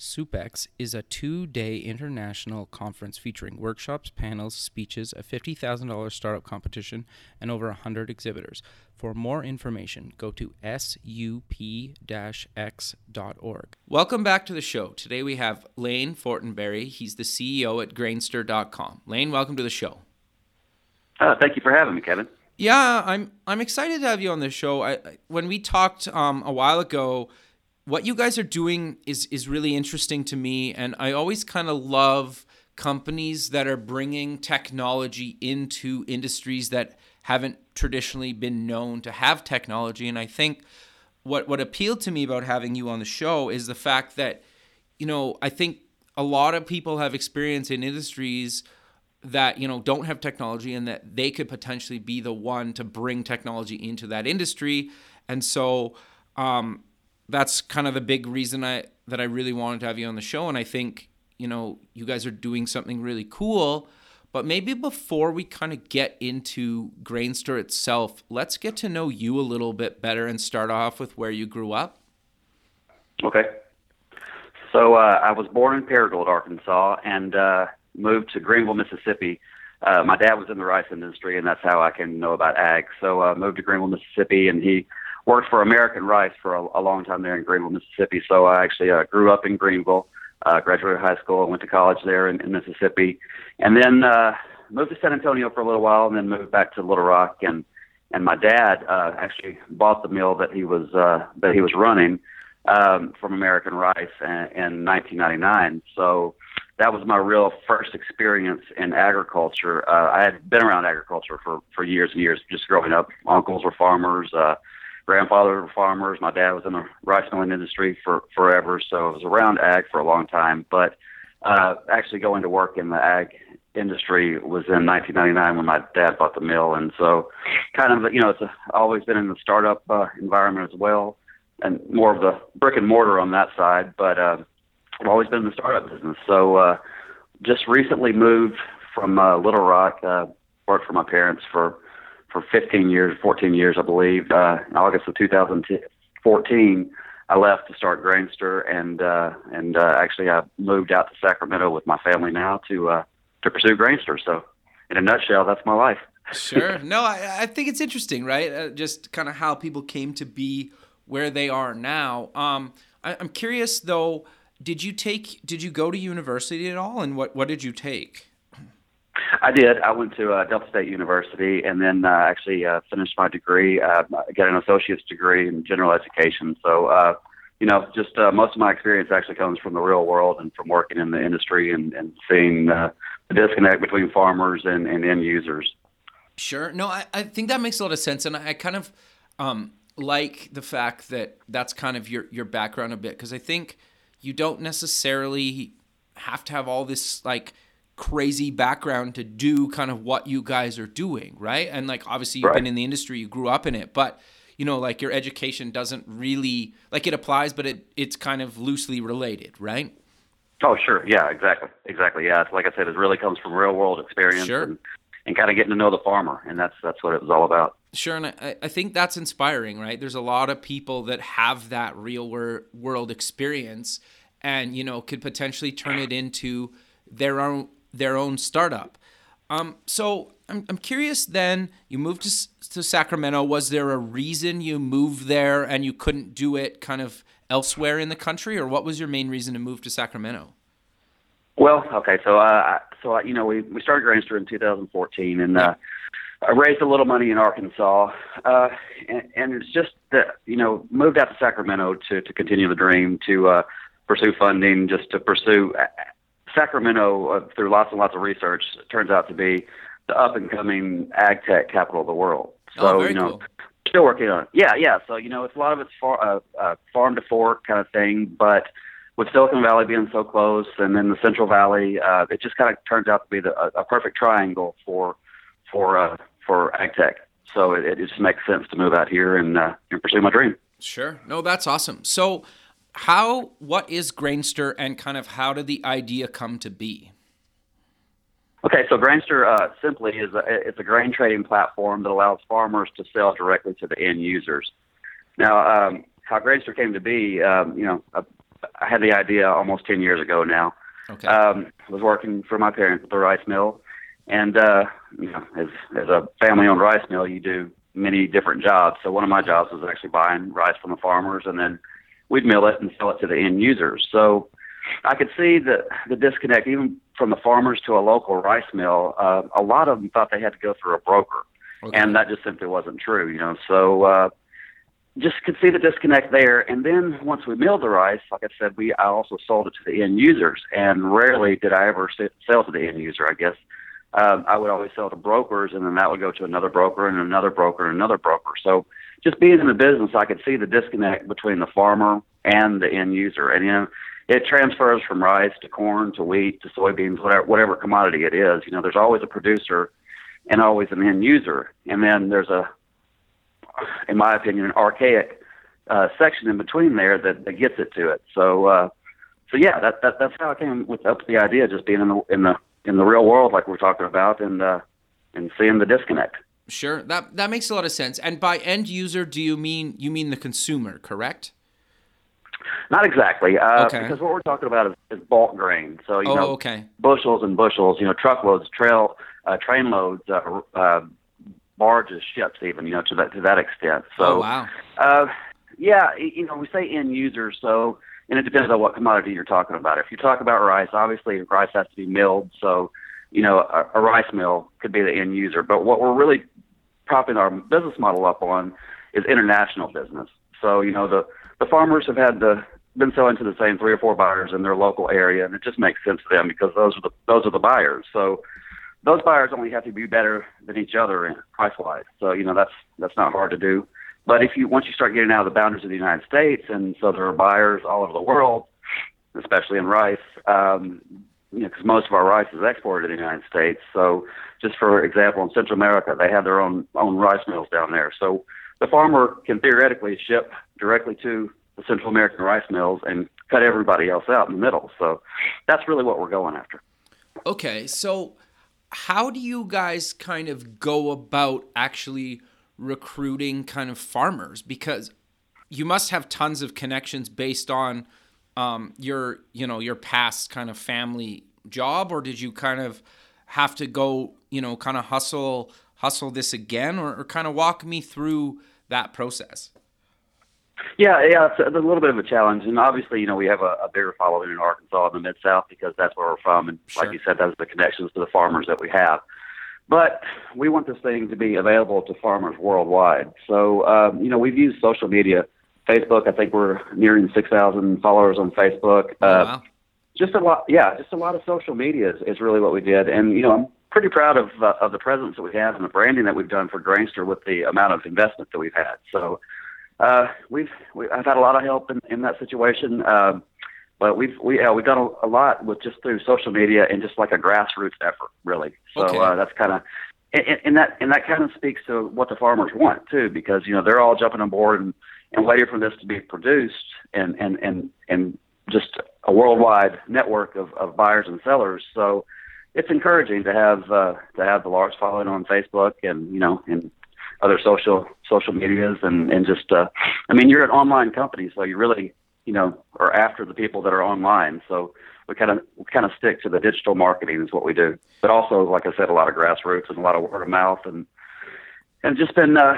SUPEX is a two day international conference featuring workshops, panels, speeches, a $50,000 startup competition, and over 100 exhibitors. For more information, go to sup x.org. Welcome back to the show. Today we have Lane Fortenberry. He's the CEO at Grainster.com. Lane, welcome to the show. Uh, thank you for having me, Kevin. Yeah, I'm I'm excited to have you on the show. I, when we talked um, a while ago, what you guys are doing is is really interesting to me and i always kind of love companies that are bringing technology into industries that haven't traditionally been known to have technology and i think what what appealed to me about having you on the show is the fact that you know i think a lot of people have experience in industries that you know don't have technology and that they could potentially be the one to bring technology into that industry and so um, that's kind of the big reason I that I really wanted to have you on the show. And I think you know you guys are doing something really cool. But maybe before we kind of get into Grainster itself, let's get to know you a little bit better and start off with where you grew up. Okay. So uh, I was born in Paragould, Arkansas, and uh, moved to Greenville, Mississippi. Uh, my dad was in the rice industry, and that's how I can know about ag. So I uh, moved to Greenville, Mississippi, and he worked for American Rice for a, a long time there in Greenville, Mississippi. So I actually uh, grew up in Greenville, uh, graduated high school, went to college there in, in Mississippi, and then uh, moved to San Antonio for a little while, and then moved back to Little Rock. And and my dad uh, actually bought the mill that he was uh, that he was running um, from American Rice in, in 1999. So that was my real first experience in agriculture. Uh, I had been around agriculture for for years and years, just growing up. uncles were farmers. Uh, grandfather were farmers. My dad was in the rice milling industry for forever, so I was around ag for a long time. But uh, actually going to work in the ag industry was in 1999 when my dad bought the mill, and so kind of you know it's a, always been in the startup uh, environment as well, and more of the brick and mortar on that side. But uh, I've always been in the startup business. So uh, just recently moved from uh, Little Rock. Uh, worked for my parents for for 15 years, 14 years, I believe. Uh, in August of 2014, I left to start Grainster, and uh, and uh, actually I moved out to Sacramento with my family now to uh, to pursue Grainster. So, in a nutshell, that's my life. sure. No, I, I think it's interesting, right? Uh, just kind of how people came to be where they are now. Um, I, I'm curious though. Did you take? Did you go to university at all? And what what did you take? I did. I went to uh, Delta State University and then uh, actually uh, finished my degree. Uh, got an associate's degree in general education. So, uh, you know, just uh, most of my experience actually comes from the real world and from working in the industry and, and seeing uh, the disconnect between farmers and, and end users. Sure. No, I, I think that makes a lot of sense. And I kind of um, like the fact that that's kind of your, your background a bit because I think you don't necessarily have to have all this like – crazy background to do kind of what you guys are doing, right? And like obviously you've right. been in the industry, you grew up in it, but you know, like your education doesn't really like it applies, but it it's kind of loosely related, right? Oh, sure. Yeah, exactly. Exactly. Yeah. It's like I said, it really comes from real world experience sure. and, and kind of getting to know the farmer. And that's, that's what it was all about. Sure. And I, I think that's inspiring, right? There's a lot of people that have that real world experience and, you know, could potentially turn it into their own their own startup. Um, so I'm, I'm curious then, you moved to, to Sacramento. Was there a reason you moved there and you couldn't do it kind of elsewhere in the country, or what was your main reason to move to Sacramento? Well, okay, so uh, so uh, you know we we started Grainster in 2014, and uh, I raised a little money in Arkansas, uh, and, and it's just that you know moved out to Sacramento to to continue the dream, to uh, pursue funding, just to pursue Sacramento, uh, through lots and lots of research, turns out to be the up and coming ag tech capital of the world. Oh, so oh, you know, cool. still working on it. Yeah, yeah. So you know, it's a lot of it's far, uh, uh, farm to fork kind of thing, but with Silicon Valley being so close, and then the Central Valley, uh, it just kind of turns out to be the, a, a perfect triangle for for uh, for ag tech. So it, it just makes sense to move out here and, uh, and pursue my dream. Sure. No, that's awesome. So, how what is Grainster, and kind of how did the idea come to be? Okay, so Grainster uh, simply is a, it's a grain trading platform that allows farmers to sell directly to the end users. Now, um, how Grainster came to be, um, you know, I, I had the idea almost 10 years ago now. Okay. Um, I was working for my parents at the rice mill, and uh, you know, as as a family-owned rice mill, you do many different jobs. So one of my jobs was actually buying rice from the farmers, and then we'd mill it and sell it to the end users. So I could see the the disconnect, even from the farmers to a local rice mill. Uh, a lot of them thought they had to go through a broker, Okay. and that just simply wasn't true. You know, so. Uh, just could see the disconnect there. And then once we milled the rice, like I said, we I also sold it to the end users, and rarely did I ever sell to the end user. I guess um, I would always sell to brokers, and then that would go to another broker and another broker and another broker. So just being in the business, I could see the disconnect between the farmer and the end user, and you know. It transfers from rice to corn to wheat to soybeans, whatever whatever commodity it is. You know, there's always a producer and always an end user, and then there's a in my opinion, an archaic uh, section in between there that, that gets it to it. So, uh, so yeah, that, that that's how I came with up the idea, just being in the in the in the real world, like we're talking about, and uh, and seeing the disconnect. Sure. That that makes a lot of sense. And by end user, do you mean you mean the consumer, correct? Not exactly, uh, Okay. because what we're talking about is, is bulk grain. So you Oh, know, okay. bushels and bushels, you know, truckloads, trail, uh, train loads, uh, uh, barges, ships, even you know, to that to that extent. So. oh, wow. Uh, yeah, you know, we say end user, so and it depends on what commodity you're talking about. If you talk about rice, obviously rice has to be milled, so you know a, a rice mill could be the end user. But what we're really propping our business model up on is international business. So you know the the farmers have had the been selling to the same three or four buyers in their local area, and it just makes sense to them because those are the those are the buyers. So those buyers only have to be better than each other in price wise. So you know that's that's not hard to do. But if you once you start getting out of the boundaries of the United States, and so there are buyers all over the world, especially in rice, um, you know, because most of our rice is exported to the United States. So just for example, in Central America, they have their own own rice mills down there. So the farmer can theoretically ship directly to the Central American rice mills and cut everybody else out in the middle. So that's really what we're going after. Okay, so how do you guys kind of go about actually recruiting kind of farmers? Because you must have tons of connections based on um, your, you know, your past kind of family job, or did you kind of have to go, you know, kind of hustle, hustle this again, or, or kind of walk me through that process? Yeah, yeah, it's a, little bit of a challenge, and obviously, you know, we have a, a bigger following in Arkansas in the mid South because that's where we're from, and Sure. like you said, are the connections to the farmers that we have. But we want this thing to be available to farmers worldwide. So, um, you know, we've used social media, Facebook. I think we're nearing six thousand followers on Facebook. Oh, Uh, wow. just a lot yeah just a lot of social media is, is really what we did and you know i'm pretty proud of uh, of the presence that we have and the branding that we've done for grainster with the amount of investment that we've had so uh we've we, i've had a lot of help in, in that situation um but we've we yeah, we've done a, a lot with just through social media and just like a grassroots effort really so Okay. uh that's kind of and, and- and that and that kind of speaks to what the farmers want too because you know they're all jumping on board and and waiting for this to be produced and and and and just a worldwide network of, of buyers and sellers. So it's encouraging to have uh, to have the large following on Facebook and you know and other social social medias and and just uh, I mean you're an online company, so you really you know are after the people that are online. So we kind of we kind of stick to the digital marketing is what we do, but also like I said, a lot of grassroots and a lot of word of mouth and and just been uh,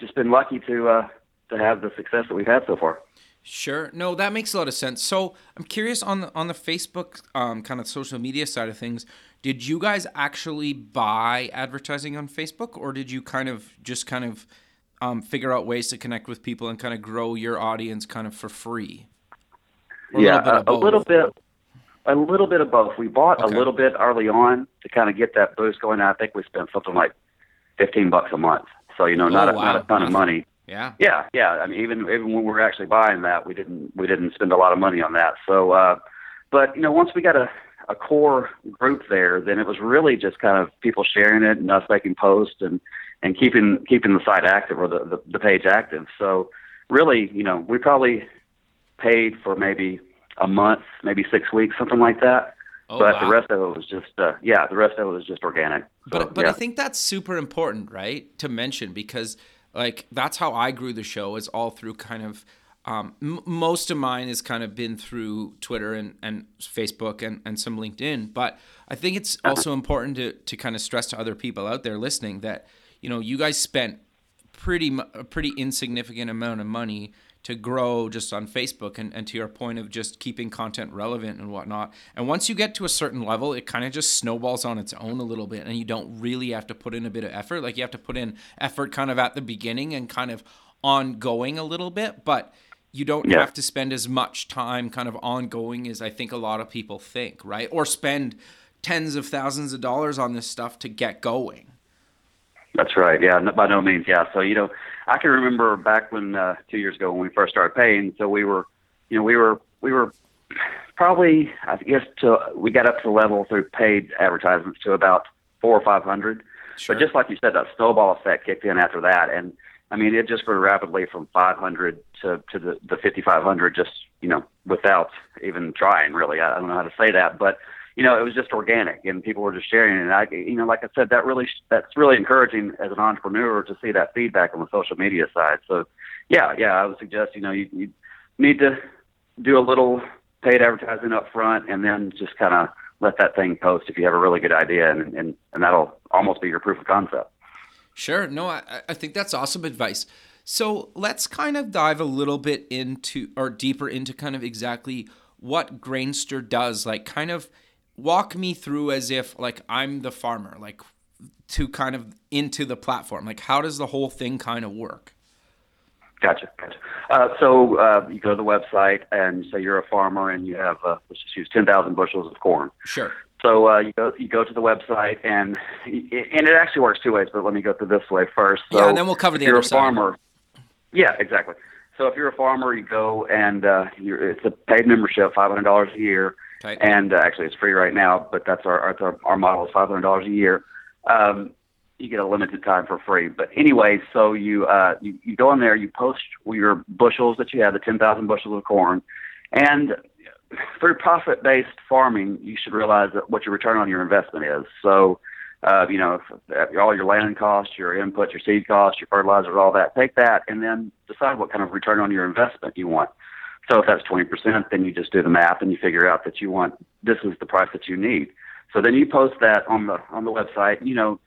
just been lucky to uh, to have the success that we've had so far. Sure. No, that makes a lot of sense. So I'm curious on the on the Facebook um, kind of social media side of things. Did you guys actually buy advertising on Facebook, or did you kind of just kind of um, figure out ways to connect with people and kind of grow your audience kind of for free? Or yeah, of a, little bit, a little bit of both. We bought Okay. a little bit early on to kind of get that boost going. I think we spent something like fifteen bucks a month. So you know, not Oh, a, not a ton of money, Yeah. Yeah, yeah. I mean, even even when we were actually buying that, we didn't we didn't spend a lot of money on that. So, uh, but you know, once we got a a core group there, then it was really just kind of people sharing it and us making posts and and keeping keeping the site active or the the, the page active. So, really, you know, we probably paid for maybe a month, maybe six weeks, something like that. Oh, but wow. the rest of it was just, uh, yeah, the rest of it was just organic. So, But but yeah. I think that's super important, right, to mention because like that's how I grew the show is all through kind of um, m- most of mine has kind of been through Twitter and, and Facebook and, and some LinkedIn. But I think it's also important to, to kind of stress to other people out there listening that, you know, you guys spent pretty mu- a pretty insignificant amount of money to grow just on Facebook and, and to your point of just keeping content relevant and whatnot. And once you get to a certain level, it kind of just snowballs on its own a little bit and you don't really have to put in a bit of effort. Like you have to put in effort kind of at the beginning and kind of ongoing a little bit, but you don't Yeah. have to spend as much time kind of ongoing as I think a lot of people think, right? Or spend tens of thousands of dollars on this stuff to get going. That's right. Yeah, no, by no means. Yeah. So you know, I can remember back when uh, two years ago when we first started paying. So we were, you know, we were we were probably I guess to we got up to the level through paid advertisements to about four or five hundred. Sure. But just like you said, that snowball effect kicked in after that, and I mean it just grew rapidly from 500 to to the the 5500 just you know without even trying really. I, I don't know how to say that, but you know, it was just organic and people were just sharing it. And I, you know, like I said, that really, that's really encouraging as an entrepreneur to see that feedback on the social media side. So yeah, yeah, I would suggest, you know, you, you need to do a little paid advertising up front and then just kind of let that thing post if you have a really good idea and, and, and that'll almost be your proof of concept. Sure. No, I, I think that's awesome advice. So let's kind of dive a little bit into or deeper into kind of exactly what Grainster does. Like, kind of walk me through as if like I'm the farmer, like to kind of into the platform. Like, how does the whole thing kind of work? Gotcha, gotcha. Uh, so uh, you go to the website and say you're a farmer and you have uh, let's just use ten thousand bushels of corn. Sure. So uh, you go you go to the website and and it actually works two ways. But let me go through this way first. So yeah, and then we'll cover if the you're other a side. farmer. Yeah, exactly. So if you're a farmer, you go and uh, you're, it's a paid membership, five hundred dollars a year, And uh, actually it's free right now. But that's our our, our model is five hundred dollars a year. Um, you get a limited time for free. But anyway, so you uh, you, you go in there, you post your bushels that you have, the ten thousand bushels of corn, and through profit based farming, you should realize that what your return on your investment is. So, uh, you know, if, all your land costs, your input, your seed costs, your fertilizers, all that, take that and then decide what kind of return on your investment you want. So if that's 20%, then you just do the math and you figure out that you want, this is the price that you need. So then you post that on the, on the website, you know,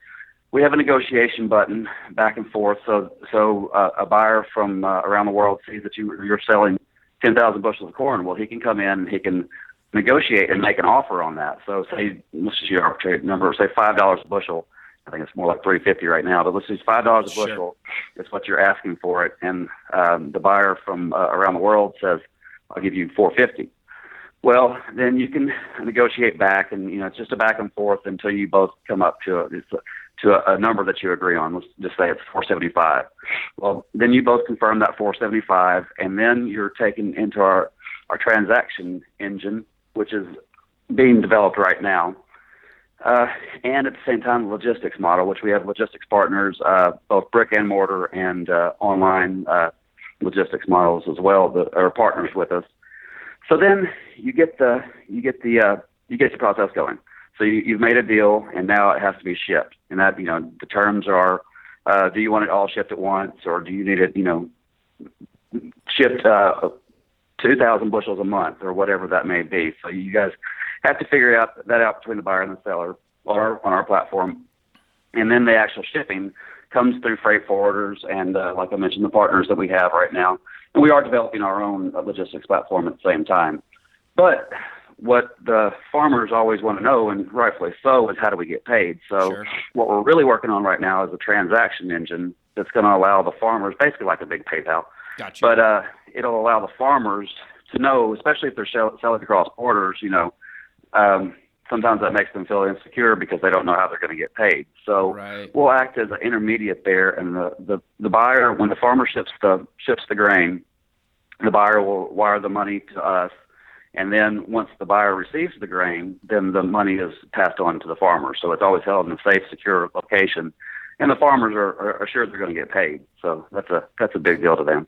we have a negotiation button back and forth. So, so uh, a buyer from uh, around the world sees that you, you're selling 10,000 bushels of corn. Well, he can come in and he can negotiate and make an offer on that. So say, let's just use arbitrary number, say $5 a bushel. I think it's more like 350 right now, but let's use $5 a Sure. bushel. It's what you're asking for it. And um, the buyer from uh, around the world says, I'll give you 450. Well, then you can negotiate back, and you know it's just a back and forth until you both come up to a, a to a, a number that you agree on. Let's just say it's 475. Well, then you both confirm that 475, and then you're taken into our our transaction engine, which is being developed right now. Uh, and at the same time, logistics model, which we have logistics partners, uh, both brick and mortar and uh, online uh, logistics models as well that are partners with us. So then you get the you get the uh, you get the process going. So you, you've made a deal, and now it has to be shipped. And that you know the terms are: uh, do you want it all shipped at once, or do you need it you know shipped uh, two thousand bushels a month, or whatever that may be? So you guys have to figure out that out between the buyer and the seller, or on our platform, and then the actual shipping comes through freight forwarders and, uh, like I mentioned, the partners that we have right now. And we are developing our own uh, logistics platform at the same time. But what the farmers always want to know, and rightfully so, is how do we get paid? So Sure. what we're really working on right now is a transaction engine that's going to allow the farmers, basically like a big PayPal, Gotcha. but uh, it'll allow the farmers to know, especially if they're sell- selling across borders, you know, um, sometimes that makes them feel insecure because they don't know how they're going to get paid. So Right. we'll act as an intermediate there, and the, the the buyer, when the farmer ships the ships the grain, the buyer will wire the money to us, and then once the buyer receives the grain, then the money is passed on to the farmer. So it's always held in a safe, secure location, and the farmers are, are assured they're going to get paid. So that's a that's a big deal to them.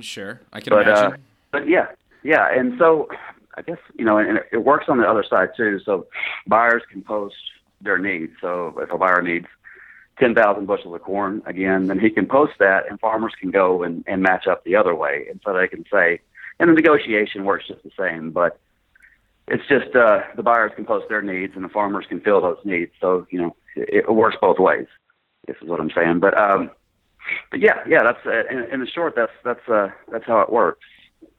Sure, I can But uh, imagine. but yeah, yeah, and so I guess you know, and it- works on the other side too. So buyers can post their needs. So if a buyer needs ten thousand bushels of corn again, then he can post that, and farmers can go and, and match up the other way, and so they can say, and the negotiation works just the same, but it's just uh, the buyers can post their needs, and the farmers can fill those needs. So you know, it, it works both ways. This is what I'm saying, but um, but yeah, yeah, that's uh, in, in the short, that's that's uh, that's how it works.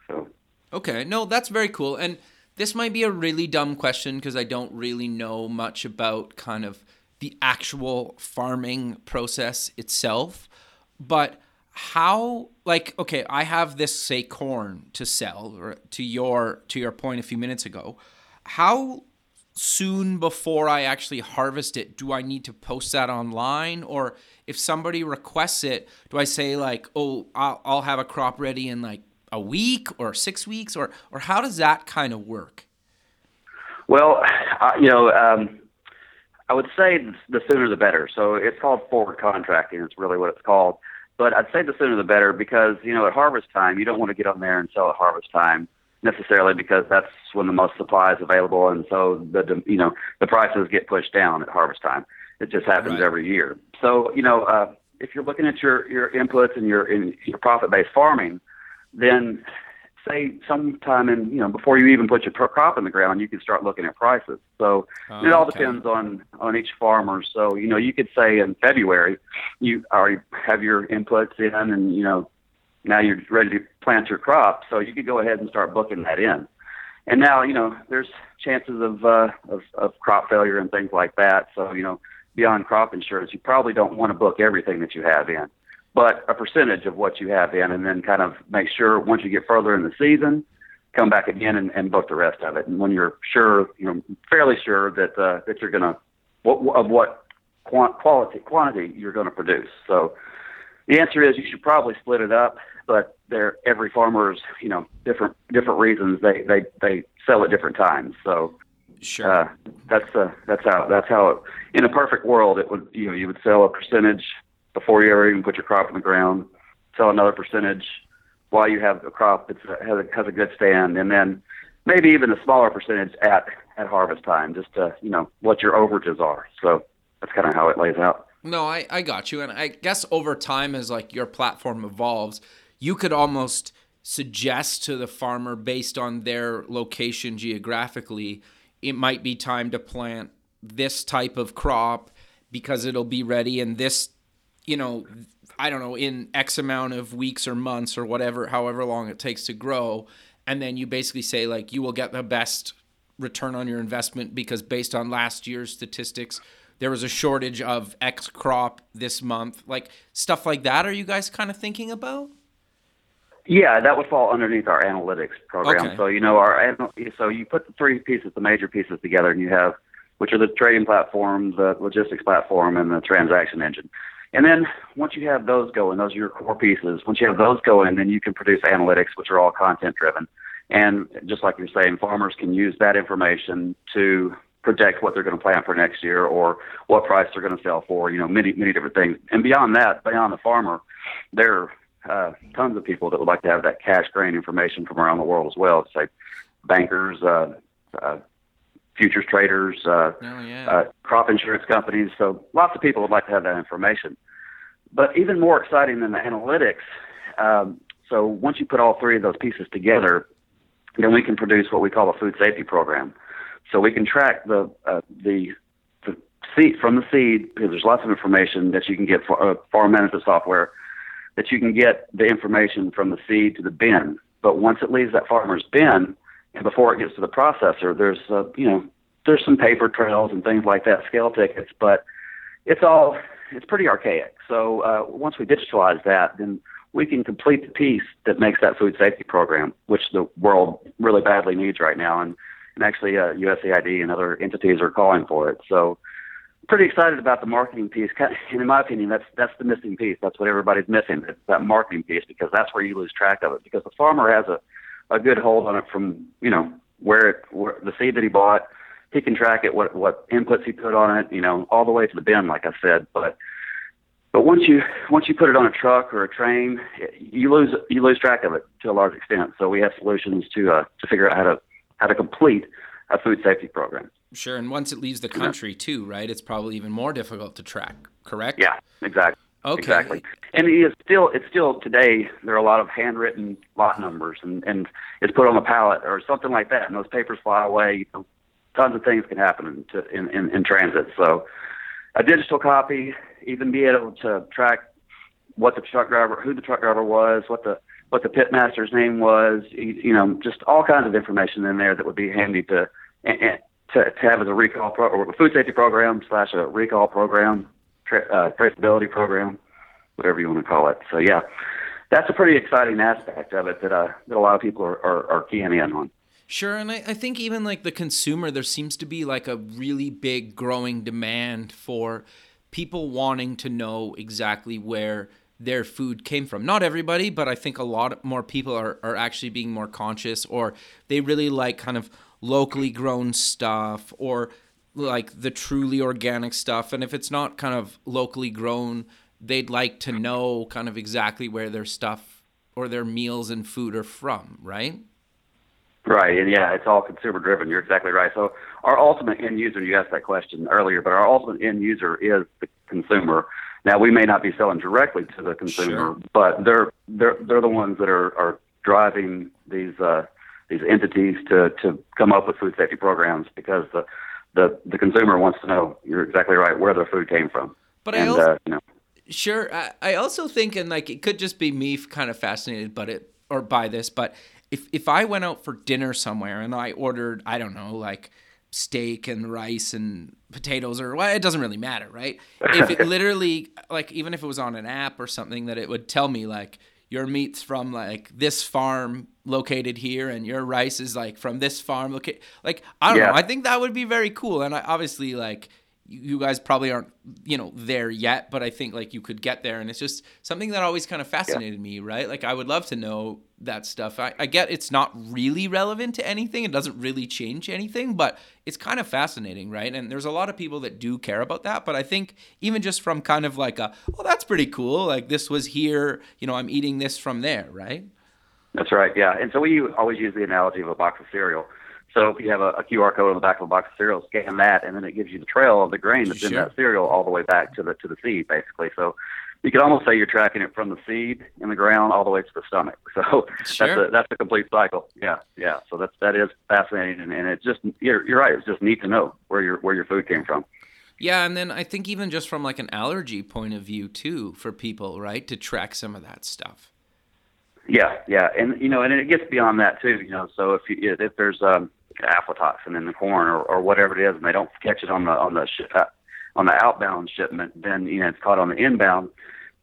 So. Okay, no, that's very cool. And this might be a really dumb question because I don't really know much about kind of the actual farming process itself. But how like okay, I have this say corn to sell or to your to your point a few minutes ago. How soon before I actually harvest it do I need to post that online or if somebody requests it do I say like oh I'll, I'll have a crop ready in like a week or six weeks or or how does that kind of work Well, uh, you know, um, I would say the sooner the better. So it's called forward contracting. It's really what it's called. But I'd say the sooner the better because you know at harvest time you don't want to get on there and sell at harvest time necessarily because that's when the most supply is available and so the you know the prices get pushed down at harvest time. It just happens Right. every year. So you know uh, if you're looking at your your inputs and your in your profit based farming, then say sometime in you know before you even put your crop in the ground, you can start looking at prices. So it all Okay. depends on on each farmer. So you know you could say in February you already have your inputs in, and you know now you're ready to plant your crop. So you could go ahead and start booking that in. And now you know there's chances of uh, of, of crop failure and things like that. So you know beyond crop insurance, you probably don't want to book everything that you have in but a percentage of what you have in, and then kind of make sure once you get further in the season, come back again and, and book the rest of it. And when you're sure, you know, fairly sure that uh, that you're gonna what, of what quant- quality quantity you're going to produce. So the answer is you should probably split it up, but there every farmer's you know different different reasons they they they sell at different times. So sure uh, that's uh, that's how that's how it, in a perfect world it would you know you would sell a percentage before you ever even put your crop in the ground, sell another percentage while you have a crop that has a, has a good stand, and then maybe even a smaller percentage at at harvest time, just to you know what your overages are. So that's kind of how it lays out. No, I, I got you. And I guess over time, as like your platform evolves, you could almost suggest to the farmer based on their location geographically, it might be time to plant this type of crop because it'll be ready in this, you know, I don't know, in X amount of weeks or months or whatever, however long it takes to grow. And then you basically say, like, you will get the best return on your investment because based on last year's statistics, there was a shortage of X crop this month. Like stuff like that. Are you guys kind of thinking about? Yeah, that would fall underneath our analytics program. Okay. So you know our so you put the three pieces, the major pieces together, and you have which are the trading platform, the logistics platform, and the transaction engine. And then once you have those going, those are your core pieces. Once you have those going, then you can produce analytics, which are all content driven. And just like you're saying, farmers can use that information to project what they're going to plant for next year or what price they're going to sell for. You know, many many different things. And beyond that, beyond the farmer, there are uh, tons of people that would like to have that cash grain information from around the world as well. Say bankers, uh, uh, futures traders, uh, Oh yeah. uh, crop insurance companies. So lots of people would like to have that information. But even more exciting than the analytics, um, so once you put all three of those pieces together, then we can produce what we call a food safety program. So we can track the uh, the the seed from the seed because there's lots of information that you can get for uh, farm management software that you can get the information from the seed to the bin. But once it leaves that farmer's bin and before it gets to the processor, there's uh, you know there's some paper trails and things like that, scale tickets, but it's all it's pretty archaic. So uh, once we digitalize that, then we can complete the piece that makes that food safety program, which the world really badly needs right now. And and actually uh, USAID and other entities are calling for it. So pretty excited about the marketing piece. And in my opinion, that's that's the missing piece. That's what everybody's missing. It's that marketing piece because that's where you lose track of it. Because the farmer has a a good hold on it from you know where it where the seed that he bought. He can track it, what what inputs he put on it, you know, all the way to the bin, like I said. But but once you once you put it on a truck or a train, you lose you lose track of it to a large extent. So we have solutions to uh, to figure out how to how to complete a food safety program. Sure, and once it leaves the country yeah. too, right? It's probably even more difficult to track. Correct? Yeah, exactly. Okay. Exactly. And it is still it's still today there are a lot of handwritten lot numbers and and it's put on a pallet or something like that, and those papers fly away. You know, tons of things can happen to, in, in in transit. So a digital copy, even be able to track what the truck driver, who the truck driver was, what the what the pit master's name was, you, you know, just all kinds of information in there that would be handy to and, to, to have as a recall pro, or a food safety program slash a recall program, tra- uh, traceability program, whatever you want to call it. So yeah, that's a pretty exciting aspect of it that uh, that a lot of people are, are, are keying in on. Sure, and I, I think even like the consumer, there seems to be like a really big growing demand for people wanting to know exactly where their food came from. Not everybody, but I think a lot more people are, are actually being more conscious or they really like kind of locally grown stuff or like the truly organic stuff. And if it's not kind of locally grown, they'd like to know kind of exactly where their stuff or their meals and food are from, right? Right, and yeah, it's all consumer driven. You're exactly right. So our ultimate end user, you asked that question earlier, but our ultimate end user is the consumer. Now we may not be selling directly to the consumer, sure. but they're they're they're the ones that are are driving these uh, these entities to to come up with food safety programs because the the the consumer wants to know. You're exactly right where their food came from. But and, I also, uh, you know, sure, I, I also think, and like it could just be me kind of fascinated, but it or by this, but if if I went out for dinner somewhere and I ordered, I don't know, like steak and rice and potatoes or well, it doesn't really matter, right? If it literally like even if it was on an app or something that it would tell me like your meat's from like this farm located here and your rice is like from this farm located like I don't yeah. know. I think that would be very cool and I obviously like you guys probably aren't you know there yet but i think like you could get there. And it's just something that always kind of fascinated yeah. me right? Like i would love to know that stuff. I, I get it's not really relevant to anything. It doesn't really change anything but it's kind of fascinating right? And there's a lot of people that do care about that but i think even just from kind of like a well that's pretty cool. Like this was here. You know i'm eating this from there right? That's right. Yeah. And so we always use the analogy of a box of cereal so if you have a, a, QR code on the back of a box of cereal, scan that, and then it gives you the trail of the grain that's sure. in that cereal all the way back to the to the seed, basically. So you could almost say you're tracking it from the seed in the ground all the way to the stomach. So sure. that's a that's a complete cycle. Yeah, yeah. So that's that is fascinating, and, and it's just you're you're right. It's just neat to know where your where your food came from. Yeah, and then I think even just from like an allergy point of view too, for people, right, to track some of that stuff. Yeah, yeah, and you know, and it gets beyond that too. You know, so if you, if there's um, aflatoxin in the corn or, or whatever it is, and they don't catch it on the on the sh- uh, on the outbound shipment, then you know it's caught on the inbound.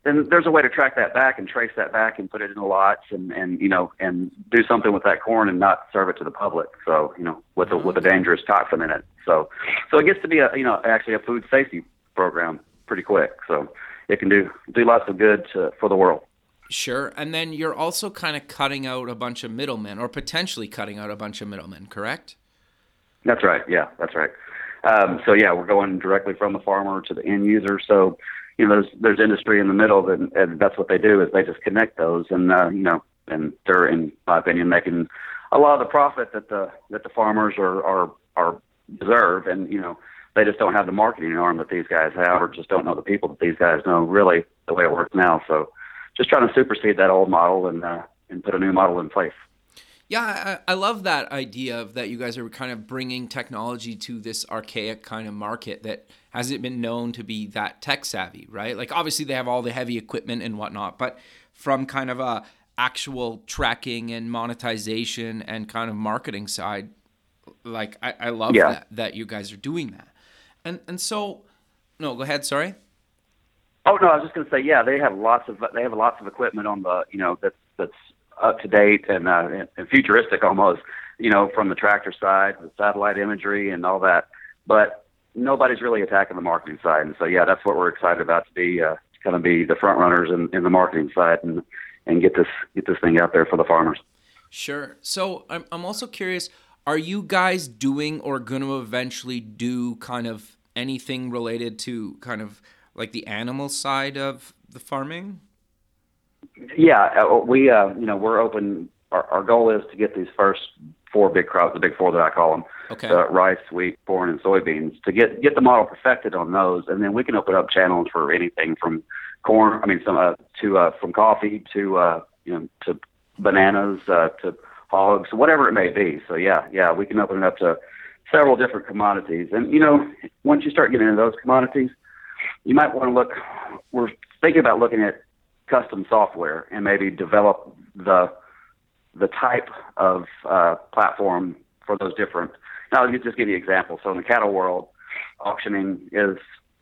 Then there's a way to track that back and trace that back and put it in lots and and you know and do something with that corn and not serve it to the public. So you know with a with a dangerous toxin in it. So so it gets to be a you know actually a food safety program pretty quick. So it can do do lots of good to, for the world. Sure. And then you're also kind of cutting out a bunch of middlemen or potentially cutting out a bunch of middlemen, correct? That's right. Yeah, that's right. Um, so yeah, we're going directly from the farmer to the end user. So, you know, there's there's industry in the middle, and, and that's what they do is they just connect those, and uh, you know, and they're in my opinion making a lot of the profit that the that the farmers are are are deserve, and you know, they just don't have the marketing arm that these guys have, or just don't know the people that these guys know really the way it works now. So just trying to supersede that old model and uh, and put a new model in place. Yeah, I, I, love that idea of that you guys are kind of bringing technology to this archaic kind of market that hasn't been known to be that tech savvy, right? Like obviously they have all the heavy equipment and whatnot, but from kind of a actual tracking and monetization and kind of marketing side, like I, I love yeah. that that you guys are doing that. And and so no, go ahead, sorry. Oh no, I was just going to say, yeah, they have lots of they have lots of equipment on the you know that's that's up to date and, uh, and futuristic almost, you know, from the tractor side, the satellite imagery and all that. But nobody's really attacking the marketing side. And so, yeah, that's what we're excited about to be, uh, kind of be the front runners in, in the marketing side and, and get this, get this thing out there for the farmers. Sure. So I'm, I'm also curious, are you guys doing or going to eventually do kind of anything related to kind of like the animal side of the farming? Yeah, uh, we, uh, you know, we're open. Our, our goal is to get these first four big crops, the big four that I call them, Okay. uh, rice, wheat, corn, and soybeans, to get get the model perfected on those, and then we can open up channels for anything from corn, I mean, some uh, to uh, from coffee to uh, you know to bananas uh, to hogs, whatever it may be. So yeah, yeah, we can open it up to several different commodities, and you know, once you start getting into those commodities, you might want to look. We're thinking about looking at custom software and maybe develop the the type of uh, platform for those different. Now, let me just give you an example. So, in the cattle world, auctioning is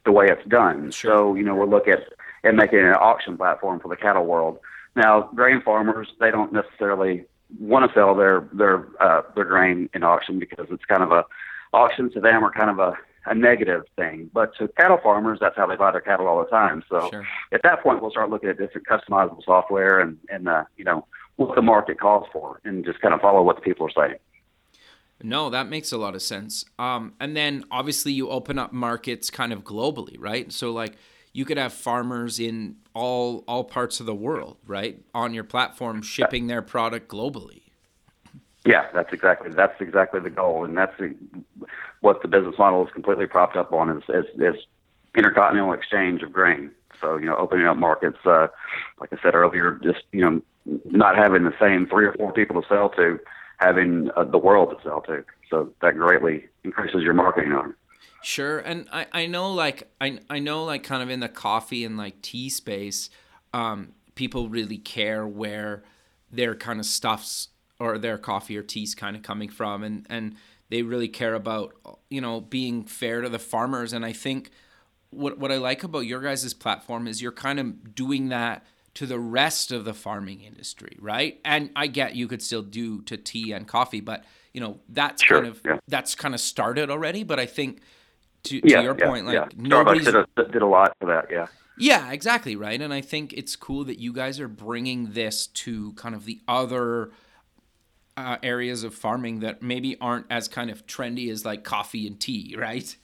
the way it's done. Sure. So, you know, we'll look at at making an auction platform for the cattle world. Now, grain farmers they don't necessarily want to sell their their uh, their grain in auction because it's kind of a auctions to them are kind of a a negative thing. But to cattle farmers, that's how they buy their cattle all the time. So Sure. at that point, we'll start looking at different customizable software and and uh, you know what the market calls for, and just kind of follow what the people are saying. No, that makes a lot of sense. Um, and then obviously you open up markets kind of globally, right? So like you could have farmers in all all parts of the world, right, on your platform shipping their product globally. Yeah, that's exactly that's exactly the goal, and that's the, what the business model is completely propped up on is, is, is intercontinental exchange of grain. So you know, opening up markets, uh, like I said earlier, just you know, not having the same three or four people to sell to, having uh, the world to sell to. So that greatly increases your marketing arm. Sure, and I, I know like I I know like kind of in the coffee and like tea space, um, people really care where their kind of stuffs or their coffee or tea's kind of coming from, and and they really care about you know being fair to the farmers. And I think what what I like about your guys' platform is you're kind of doing that to the rest of the farming industry, right? And I get you could still do to tea and coffee, but you know that's Sure, kind of yeah. that's kind of started already. But I think to, to Yeah, your yeah, point, like yeah. nobody's did a, did a lot for that. Yeah. yeah, exactly right. And I think it's cool that you guys are bringing this to kind of the other uh, areas of farming that maybe aren't as kind of trendy as like coffee and tea, right?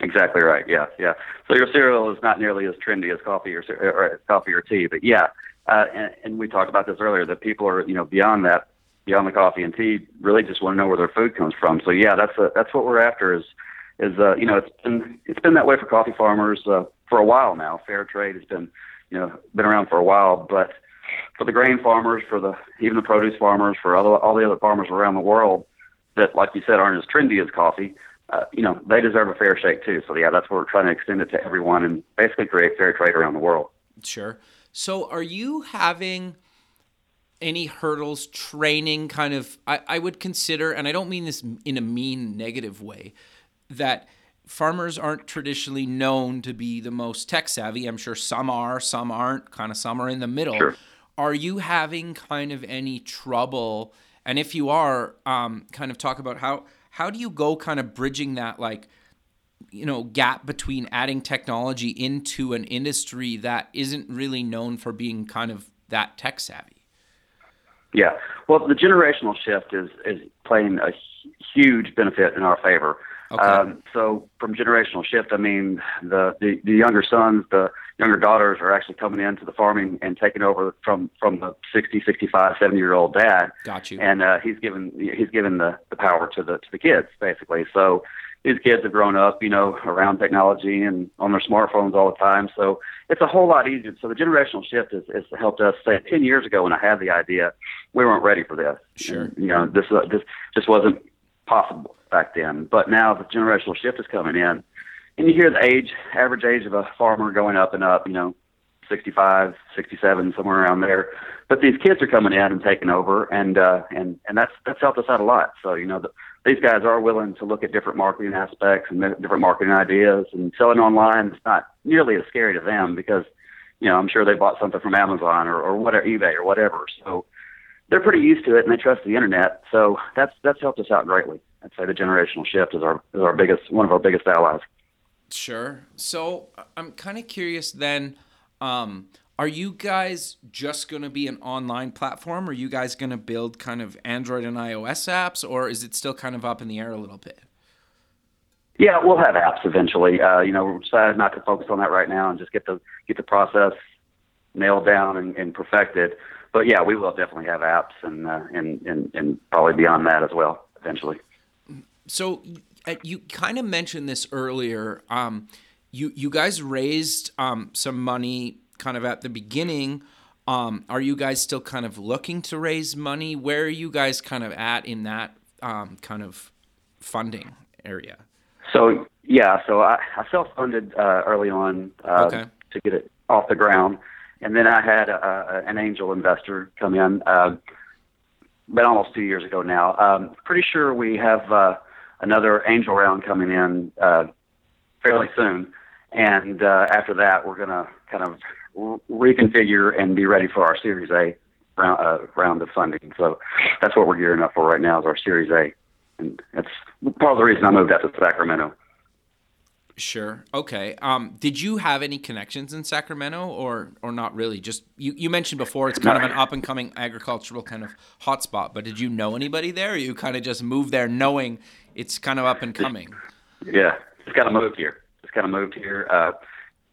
Exactly right. Yeah, yeah. So your cereal is not nearly as trendy as coffee or, or coffee or tea, but yeah. Uh, and, and we talked about this earlier that people are, you know, beyond that, beyond the coffee and tea, really just want to know where their food comes from. So yeah, that's a, that's what we're after. Is is uh, you know, it's been it's been that way for coffee farmers uh, for a while now. Fair trade has been, you know, been around for a while, but for the grain farmers, for the even the produce farmers, for all the, all the other farmers around the world that, like you said, aren't as trendy as coffee, uh, you know, they deserve a fair shake too. So yeah, that's what we're trying to extend it to everyone and basically create fair trade around the world. Sure. So are you having any hurdles training kind of I, I would consider and I don't mean this in a mean negative way that farmers aren't traditionally known to be the most tech savvy. I'm sure some are, some aren't, kind of some are in the middle. Sure. Are you having kind of any trouble? And if you are, um, kind of talk about how how do you go kind of bridging that like you know gap between adding technology into an industry that isn't really known for being kind of that tech savvy. Yeah. Well, the generational shift is is playing a huge benefit in our favor. Okay. Um, so from generational shift, I mean the, the the younger sons, the younger daughters are actually coming into the farming and taking over from from the 60, 65, 70 year old dad. Got you. and uh, he's given he's given the, the power to the to the kids basically. So these kids have grown up, you know, around technology and on their smartphones all the time. So it's a whole lot easier. So the generational shift has, has helped us. Say ten years ago when I had the idea, we weren't ready for this. Sure. And, you know, this uh, this just wasn't possible back then. But now the generational shift is coming in, and you hear the age average age of a farmer going up and up. You know, 65, 67, somewhere around there. But these kids are coming in and taking over, and uh, and and that's that's helped us out a lot. So you know, the, these guys are willing to look at different marketing aspects and different marketing ideas, and selling online is not nearly as scary to them because you know I'm sure they bought something from Amazon or or whatever eBay or whatever. So they're pretty used to it and they trust the internet. So that's that's helped us out greatly. I'd say the generational shift is our is our biggest one of our biggest allies. Sure. So I'm kind of curious then. Um, are you guys just going to be an online platform? Are you guys going to build kind of Android and iOS apps, or is it still kind of up in the air a little bit? Yeah, we'll have apps eventually. Uh, you know, we're decided not to focus on that right now and just get the get the process nailed down and, and perfected. But yeah, we will definitely have apps and uh, and, and and probably beyond that as well eventually. So you kind of mentioned this earlier. Um, you you guys raised um, some money kind of at the beginning. Um, are you guys still kind of looking to raise money? Where are you guys kind of at in that um, kind of funding area? So yeah, so I, I self-funded uh, early on uh, okay. to get it off the ground, and then I had a, a, an angel investor come in, uh, but almost two years ago now. Um, pretty sure we have uh, another angel round coming in uh, fairly soon, and uh, after that, we're gonna kind of reconfigure and be ready for our Series A round, uh, round of funding. So that's what we're gearing up for right now is our Series A and that's part of the reason I moved out to Sacramento. Sure. Okay. Um, did you have any connections in Sacramento, or or not really? Just you, you mentioned before it's kind of an up and coming agricultural kind of hotspot, but did you know anybody there? You kind of just moved there knowing it's kind of up and coming. Yeah, just kind of moved here. Just kind of moved here. Uh,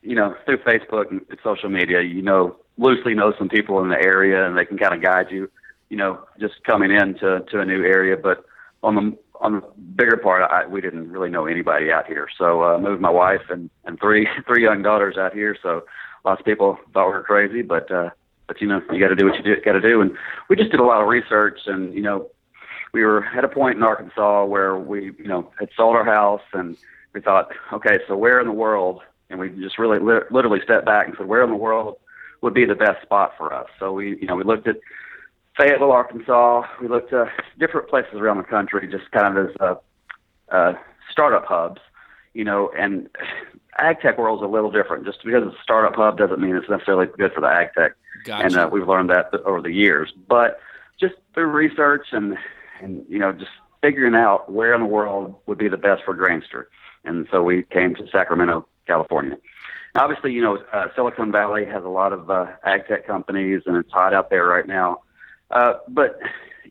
you know, through Facebook and social media, you know, loosely know some people in the area, and they can kind of guide you. You know, just coming into to a new area, but on the on the bigger part, I, we didn't really know anybody out here. So uh, moved my wife and and three three young daughters out here. So lots of people thought we were crazy, but uh, but you know you got to do what you got to do. And we just did a lot of research, and you know we were at a point in Arkansas where we you know had sold our house, and we thought, okay, so where in the world? And we just really li- literally stepped back and said, where in the world would be the best spot for us? So we you know we looked at Fayetteville, Arkansas. We looked at different places around the country, just kind of as uh, uh, startup hubs, you know. And ag tech world is a little different. Just because it's a startup hub doesn't mean it's necessarily good for the ag tech. Gotcha. And uh, we've learned that over the years. But just through research and and you know just figuring out where in the world would be the best for Grainster. And so we came to Sacramento, California. Obviously, you know, uh, Silicon Valley has a lot of uh, ag tech companies, and it's hot out there right now. Uh, but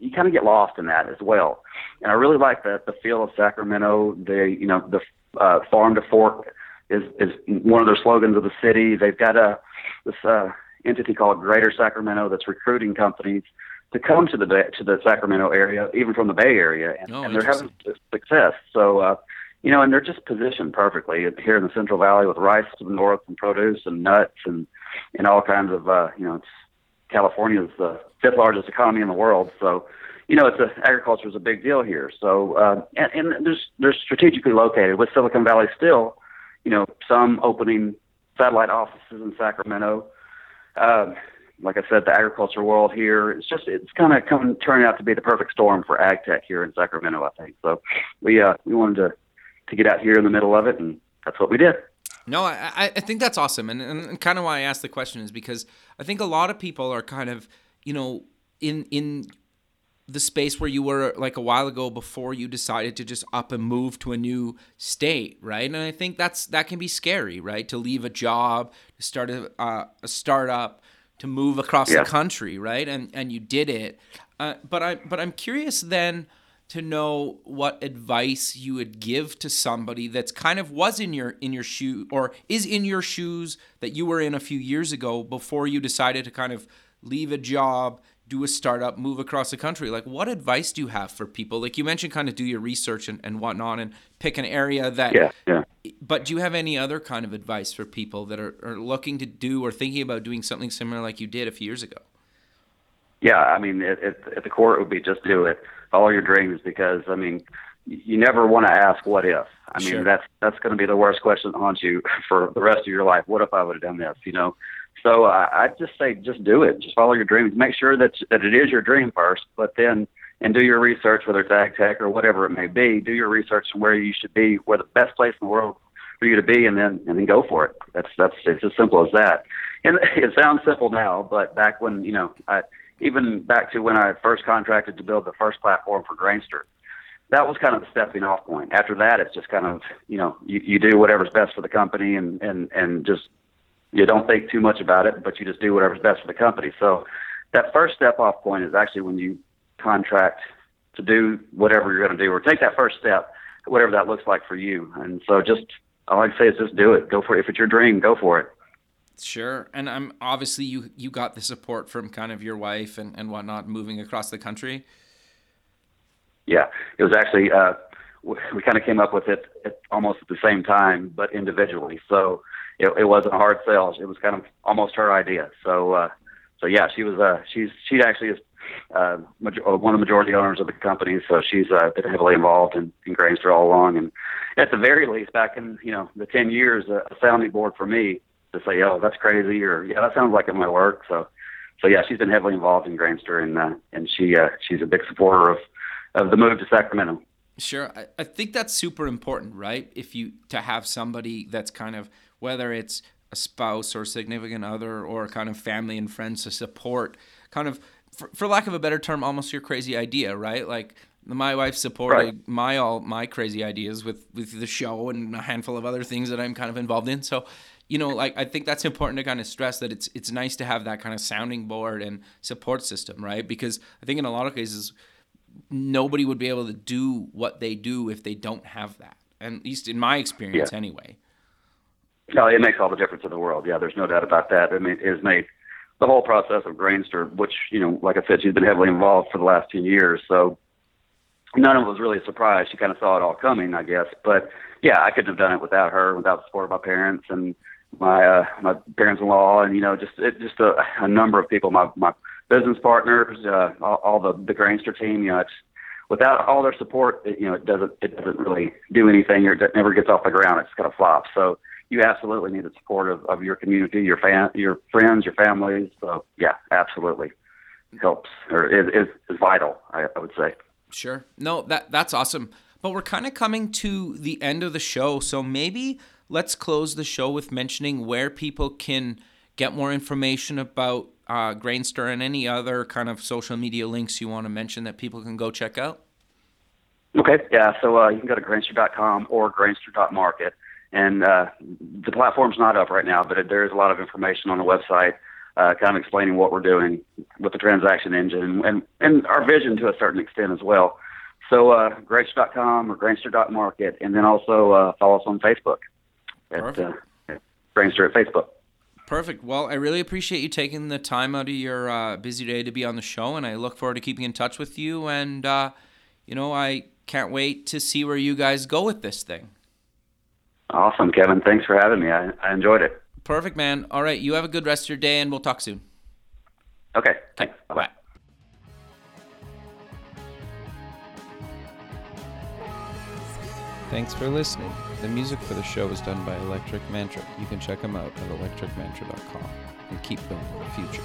you kind of get lost in that as well. And I really like the the feel of Sacramento. The you know the uh, farm to fork is is one of their slogans of the city. They've got a this uh, entity called Greater Sacramento that's recruiting companies to come to the to the Sacramento area, even from the Bay Area, and, oh, and they're having success. So. Uh, you know, and they're just positioned perfectly here in the Central Valley with rice to the north and produce and nuts and and all kinds of uh, you know, it's California's the fifth largest economy in the world. So, you know, it's a, agriculture is a big deal here. So, uh, and, and there's they're strategically located with Silicon Valley still, you know, some opening satellite offices in Sacramento. Uh, like I said, the agriculture world here, it's just it's kind of coming turning out to be the perfect storm for ag tech here in Sacramento. I think so. We uh, we wanted to to get out here in the middle of it, and that's what we did. No, I, I think that's awesome. And, and kind of why I asked the question is because I think a lot of people are kind of, you know, in in the space where you were like a while ago before you decided to just up and move to a new state, right? And I think that's that can be scary, right? To leave a job, to start a, uh, a startup, to move across yeah. the country, right? And and you did it. Uh, but I but I'm curious then to know what advice you would give to somebody that's kind of was in your in your shoe or is in your shoes that you were in a few years ago before you decided to kind of leave a job do a startup move across the country? Like what advice do you have for people? Like you mentioned kind of do your research and, and whatnot and pick an area that yeah, yeah. but do you have any other kind of advice for people that are, are looking to do or thinking about doing something similar like you did a few years ago? Yeah i mean it, it, at the core it would be just do it follow your dreams because I mean you never want to ask what if. I mean sure. that's that's going to be the worst question that haunts you for the rest of your life. What if I would have done this? You know. So uh, I just say just do it. Just follow your dreams. Make sure that that it is your dream first, but then and do your research, whether it's ag tech or whatever it may be. Do your research on where you should be, where the best place in the world for you to be, and then and then go for it. That's that's it's as simple as that. And it sounds simple now, but back when you know I even back to when I first contracted to build the first platform for Grainster. That was kind of the stepping off point. After that, it's just kind of you know you, you do whatever's best for the company and and and just you don't think too much about it, but you just do whatever's best for the company. So that first step off point is actually when you contract to do whatever you're going to do or take that first step, whatever that looks like for you. And so just all I say is just do it. Go for it. If it's your dream, go for it. Sure. And I'm obviously you you got the support from kind of your wife and, and whatnot moving across the country. Yeah. It was actually uh we kind of came up with it at almost at the same time, but individually. So it, it wasn't a hard sell. It was kind of almost her idea. So, uh, so yeah, she was, uh, she's, she actually is, uh, uh, one of the majority owners of the company. So she's, uh, been heavily involved in, in Grainster all along. And at the very least, back in, you know, the 10 years, uh, a sounding board for me to say, oh, that's crazy, or yeah, that sounds like it might work. So, so yeah, she's been heavily involved in Grainster and, uh, and she, uh, she's a big supporter of, of the move to Sacramento. Sure. I, I think that's super important, right? If you to have somebody that's kind of whether it's a spouse or significant other or kind of family and friends to support kind of for, for lack of a better term almost your crazy idea right like my wife supported right. my all my crazy ideas with with the show and a handful of other things that I'm kind of involved in so you know like I think that's important to kind of stress that it's it's nice to have that kind of sounding board and support system right because I think in a lot of cases nobody would be able to do what they do if they don't have that. And at least in my experience, yeah. anyway. No, it makes all the difference in the world. Yeah, there's no doubt about that. I mean, it has made the whole process of Grainster, which you know, like I said, she's been heavily involved for the last ten years. So none of it was really a surprise. She kind of saw it all coming, I guess. But yeah, I couldn't have done it without her, without the support of my parents and my uh, my parents-in-law, and you know, just it, just a, a number of people. My my business partners, uh, all, all the the Grainster team. You know, it's without all their support, it, you know, it doesn't it doesn't really do anything, or it never gets off the ground. It's kind of flops. So you absolutely need the support of, of your community, your fan, your friends, your families. So yeah, absolutely helps or is is, is vital. I, I would say. Sure. No, that that's awesome. But we're kind of coming to the end of the show, so maybe let's close the show with mentioning where people can get more information about uh, Grainster and any other kind of social media links you want to mention that people can go check out? Okay, yeah. So uh, you can go to Grainster.com or Grainster.market. And uh, the platform's not up right now, but it, there is a lot of information on the website uh, kind of explaining what we're doing with the transaction engine and, and our vision to a certain extent as well. So uh, Grainster.com or Grainster.market, and then also uh, follow us on Facebook at, uh, at Grainster at Facebook. Perfect. Well, I really appreciate you taking the time out of your uh, busy day to be on the show, and I look forward to keeping in touch with you. And uh, you know, I can't wait to see where you guys go with this thing. Awesome, Kevin. Thanks for having me. I, I enjoyed it. Perfect, man. All right, you have a good rest of your day, and we'll talk soon. Okay. Thanks. Bye. Bye. Thanks for listening. The music for the show is done by Electric Mantra. You can check them out at electricmantra.com and keep building the future.